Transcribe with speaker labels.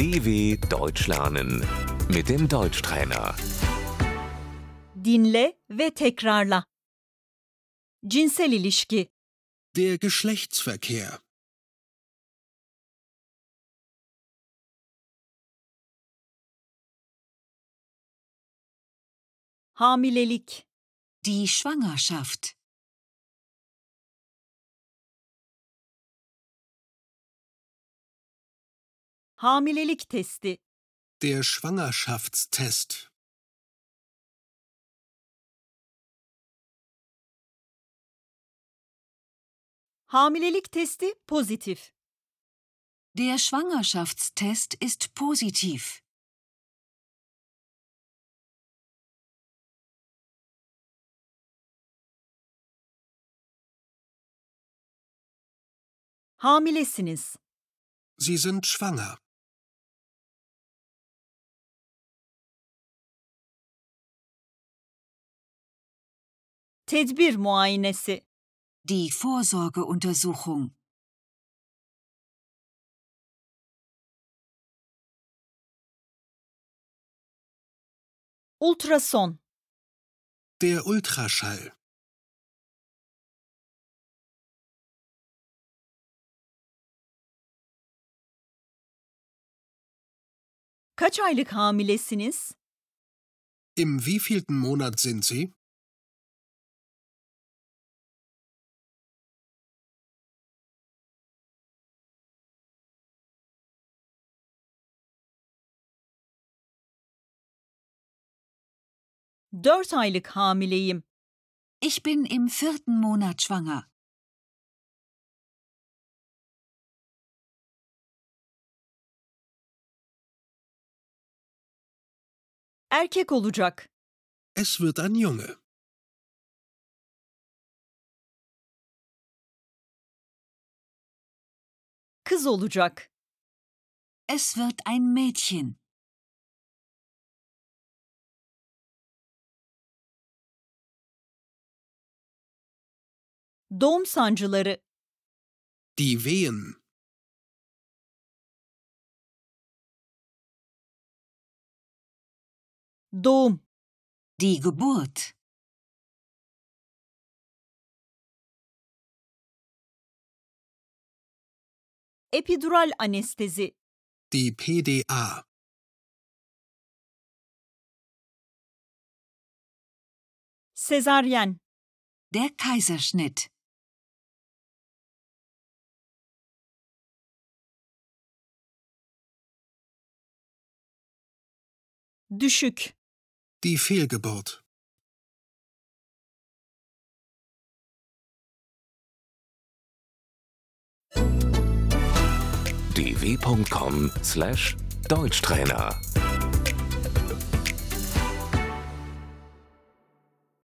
Speaker 1: DW Deutsch lernen mit dem Deutschtrainer.
Speaker 2: Dinle ve tekrarla. Cinsel ilişki,
Speaker 3: Der Geschlechtsverkehr.
Speaker 2: hamilelik,
Speaker 4: Die Schwangerschaft.
Speaker 2: Hamilelik testi,
Speaker 3: Der Schwangerschaftstest.
Speaker 2: hamilelik testi pozitif,
Speaker 4: Der Schwangerschaftstest ist positiv.
Speaker 2: hamilesiniz,
Speaker 3: Sie sind schwanger.
Speaker 2: Tedbir muayenesi,
Speaker 4: Die Vorsorgeuntersuchung.
Speaker 2: ultrason,
Speaker 3: Der Ultraschall.
Speaker 2: kaç aylık hamilesiniz?
Speaker 3: Im wievielten Monat sind Sie?
Speaker 2: Dört aylık hamileyim.
Speaker 4: Ich bin im vierten Monat schwanger.
Speaker 2: Erkek olacak.
Speaker 3: Es wird ein Junge.
Speaker 2: Kız olacak.
Speaker 4: Es wird ein Mädchen.
Speaker 2: Doğum sancıları,
Speaker 3: Die Wehen.
Speaker 2: doğum,
Speaker 4: Die Geburt.
Speaker 2: epidural anestezi,
Speaker 3: Die PDA.
Speaker 2: sezaryen,
Speaker 4: Der Kaiserschnitt.
Speaker 2: Düşük,
Speaker 3: Die Fehlgeburt.
Speaker 1: dw.com/deutschtrainer